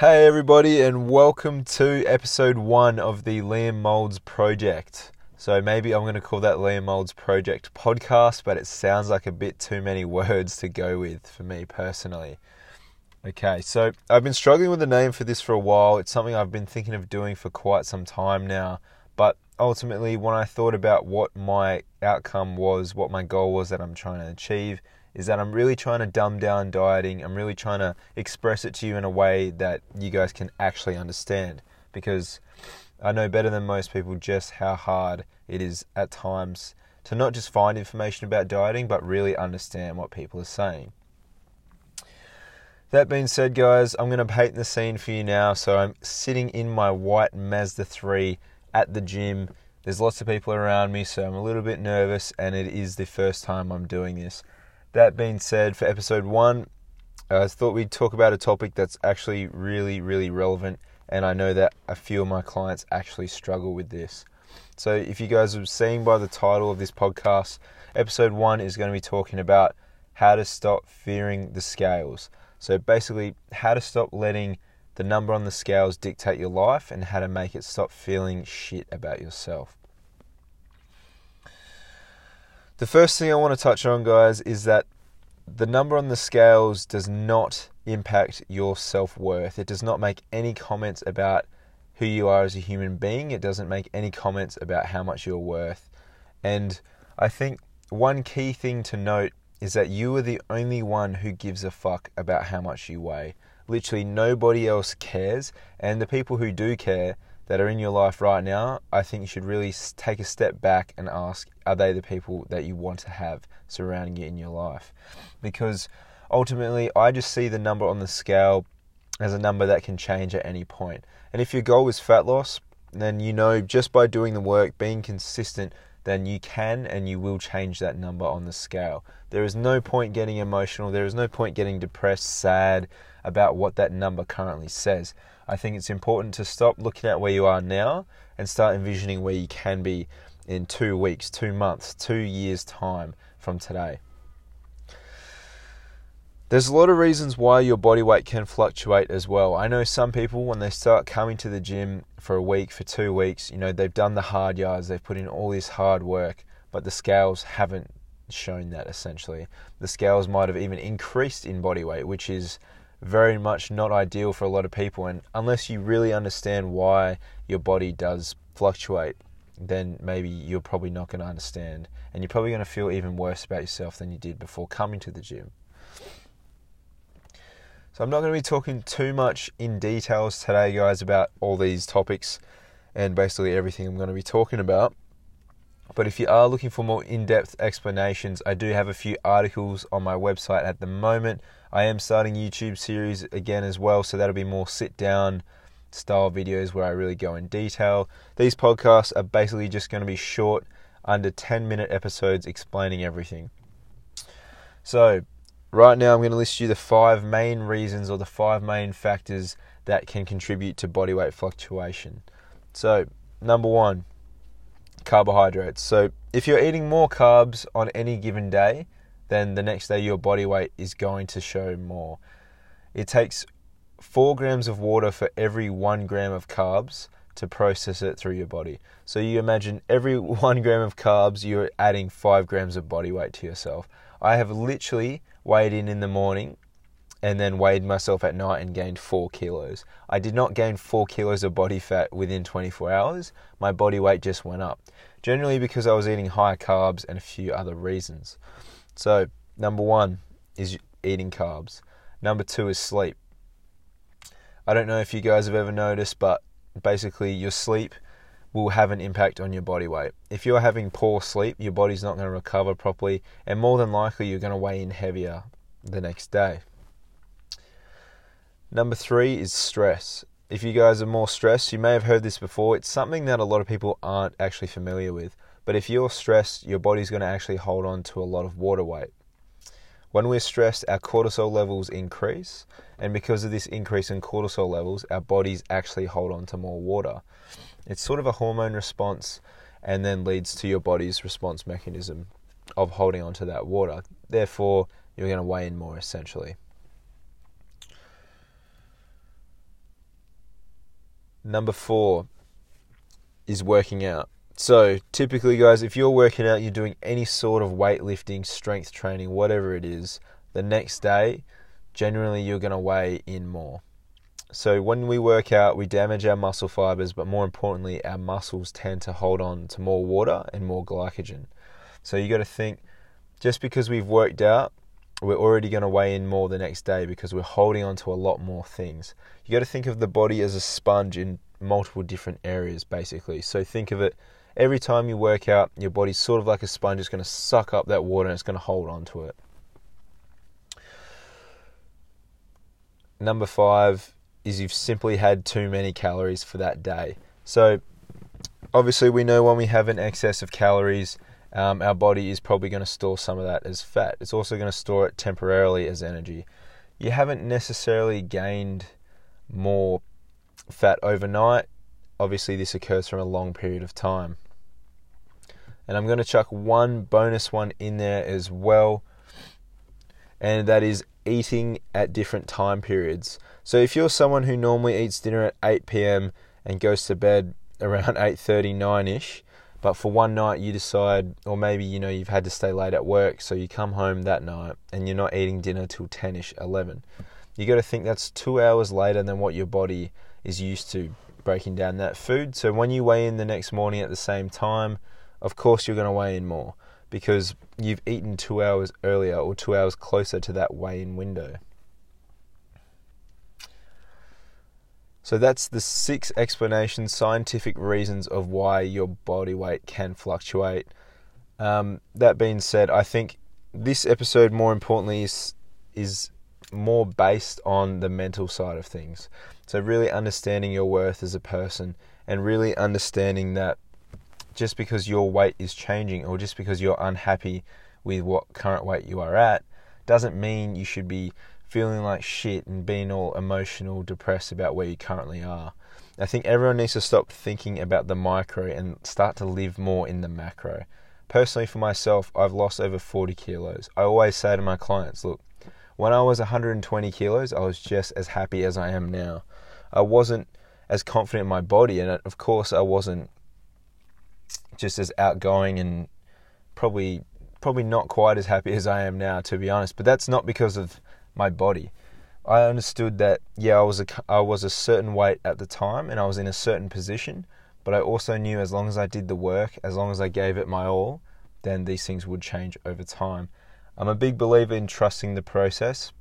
Hey, everybody, and welcome to episode one of the Liam Moulds Project. So, maybe I'm going to call that Liam Moulds Project podcast, but it sounds like a bit too many words to go with for me personally. Okay, so I've been struggling with the name for this for a while. It's something I've been thinking of doing for quite some time now, but ultimately, when I thought about what my outcome was, what my goal was that I'm trying to achieve, is that I'm really trying to dumb down dieting. I'm really trying to express it to you in a way that you guys can actually understand because I know better than most people just how hard it is at times to not just find information about dieting but really understand what people are saying. That being said, guys, I'm going to paint the scene for you now. So I'm sitting in my white Mazda 3 at the gym. There's lots of people around me, so I'm a little bit nervous, and it is the first time I'm doing this. That being said, for episode one, I thought we'd talk about a topic that's actually really, really relevant, and I know that a few of my clients actually struggle with this. So, if you guys have seen by the title of this podcast, episode one is going to be talking about how to stop fearing the scales. So, basically, how to stop letting the number on the scales dictate your life and how to make it stop feeling shit about yourself. The first thing I want to touch on, guys, is that the number on the scales does not impact your self worth. It does not make any comments about who you are as a human being. It doesn't make any comments about how much you're worth. And I think one key thing to note is that you are the only one who gives a fuck about how much you weigh. Literally, nobody else cares. And the people who do care, that are in your life right now, I think you should really take a step back and ask are they the people that you want to have surrounding you in your life? Because ultimately, I just see the number on the scale as a number that can change at any point. And if your goal is fat loss, then you know just by doing the work, being consistent, then you can and you will change that number on the scale. There is no point getting emotional, there is no point getting depressed, sad about what that number currently says. I think it's important to stop looking at where you are now and start envisioning where you can be in two weeks, two months, two years' time from today. There's a lot of reasons why your body weight can fluctuate as well. I know some people, when they start coming to the gym for a week, for two weeks, you know, they've done the hard yards, they've put in all this hard work, but the scales haven't shown that essentially. The scales might have even increased in body weight, which is very much not ideal for a lot of people. And unless you really understand why your body does fluctuate, then maybe you're probably not going to understand. And you're probably going to feel even worse about yourself than you did before coming to the gym. So I'm not going to be talking too much in details today, guys, about all these topics and basically everything I'm going to be talking about. But if you are looking for more in depth explanations, I do have a few articles on my website at the moment. I am starting YouTube series again as well, so that'll be more sit down style videos where I really go in detail. These podcasts are basically just going to be short, under 10 minute episodes explaining everything. So, right now I'm going to list you the five main reasons or the five main factors that can contribute to body weight fluctuation. So, number one, carbohydrates. So, if you're eating more carbs on any given day, then the next day your body weight is going to show more. It takes four grams of water for every one gram of carbs to process it through your body. So, you imagine every one gram of carbs, you're adding five grams of body weight to yourself. I have literally weighed in in the morning and then weighed myself at night and gained four kilos. I did not gain four kilos of body fat within 24 hours. My body weight just went up, generally because I was eating high carbs and a few other reasons. So, number one is eating carbs. Number two is sleep. I don't know if you guys have ever noticed, but basically, your sleep will have an impact on your body weight. If you're having poor sleep, your body's not going to recover properly, and more than likely, you're going to weigh in heavier the next day. Number three is stress. If you guys are more stressed, you may have heard this before. It's something that a lot of people aren't actually familiar with. But if you're stressed, your body's going to actually hold on to a lot of water weight. When we're stressed, our cortisol levels increase, and because of this increase in cortisol levels, our bodies actually hold on to more water. It's sort of a hormone response and then leads to your body's response mechanism of holding on to that water. Therefore, you're going to weigh in more essentially. Number four is working out. So, typically, guys, if you're working out, you're doing any sort of weightlifting, strength training, whatever it is, the next day, generally, you're going to weigh in more. So, when we work out, we damage our muscle fibers, but more importantly, our muscles tend to hold on to more water and more glycogen. So, you got to think just because we've worked out, we're already going to weigh in more the next day because we're holding on to a lot more things. You got to think of the body as a sponge in multiple different areas, basically. So, think of it every time you work out, your body's sort of like a sponge. It's going to suck up that water and it's going to hold on to it. Number five is you've simply had too many calories for that day. So, obviously, we know when we have an excess of calories, um, our body is probably going to store some of that as fat. It's also going to store it temporarily as energy. You haven't necessarily gained more fat overnight. Obviously, this occurs from a long period of time. And I'm going to chuck one bonus one in there as well, and that is eating at different time periods. So if you're someone who normally eats dinner at 8 p.m. and goes to bed around 8:30, 9ish, but for one night you decide, or maybe you know you've had to stay late at work, so you come home that night and you're not eating dinner till 10ish, 11. You got to think that's two hours later than what your body is used to breaking down that food. So when you weigh in the next morning at the same time, of course you're going to weigh in more because you've eaten two hours earlier or two hours closer to that weigh in window. So that's the six explanations, scientific reasons of why your body weight can fluctuate. Um, that being said, I think this episode, more importantly, is is more based on the mental side of things. So, really understanding your worth as a person and really understanding that just because your weight is changing or just because you're unhappy with what current weight you are at doesn't mean you should be feeling like shit and being all emotional, depressed about where you currently are. I think everyone needs to stop thinking about the micro and start to live more in the macro. Personally, for myself, I've lost over 40 kilos. I always say to my clients, look, when I was 120 kilos, I was just as happy as I am now. I wasn't as confident in my body, and of course, I wasn't just as outgoing and probably probably not quite as happy as I am now, to be honest. But that's not because of my body. I understood that yeah, I was a I was a certain weight at the time, and I was in a certain position. But I also knew as long as I did the work, as long as I gave it my all, then these things would change over time. I'm a big believer in trusting the process,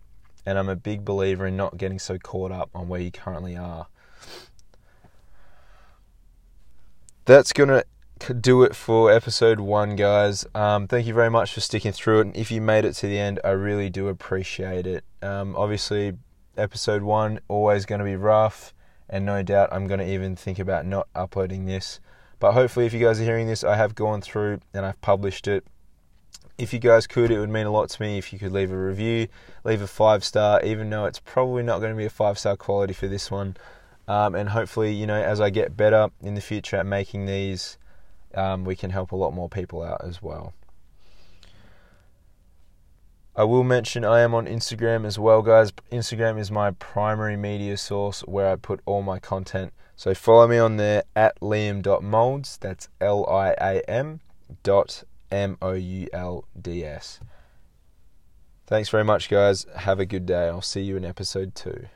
and I'm a big believer in not getting so caught up on where you currently are. That's going to do it for episode one, guys. Um, thank you very much for sticking through it. And if you made it to the end, I really do appreciate it. Um, obviously, episode one always going to be rough, and no doubt I'm going to even think about not uploading this. But hopefully, if you guys are hearing this, I have gone through and I've published it if you guys could, it would mean a lot to me if you could leave a review, leave a five star, even though it's probably not going to be a five star quality for this one. Um, and hopefully, you know, as I get better in the future at making these, um, we can help a lot more people out as well. I will mention I am on Instagram as well, guys. Instagram is my primary media source where I put all my content. So follow me on there at liam.moulds. That's L I A M dot M O U L D S. Thanks very much, guys. Have a good day. I'll see you in episode two.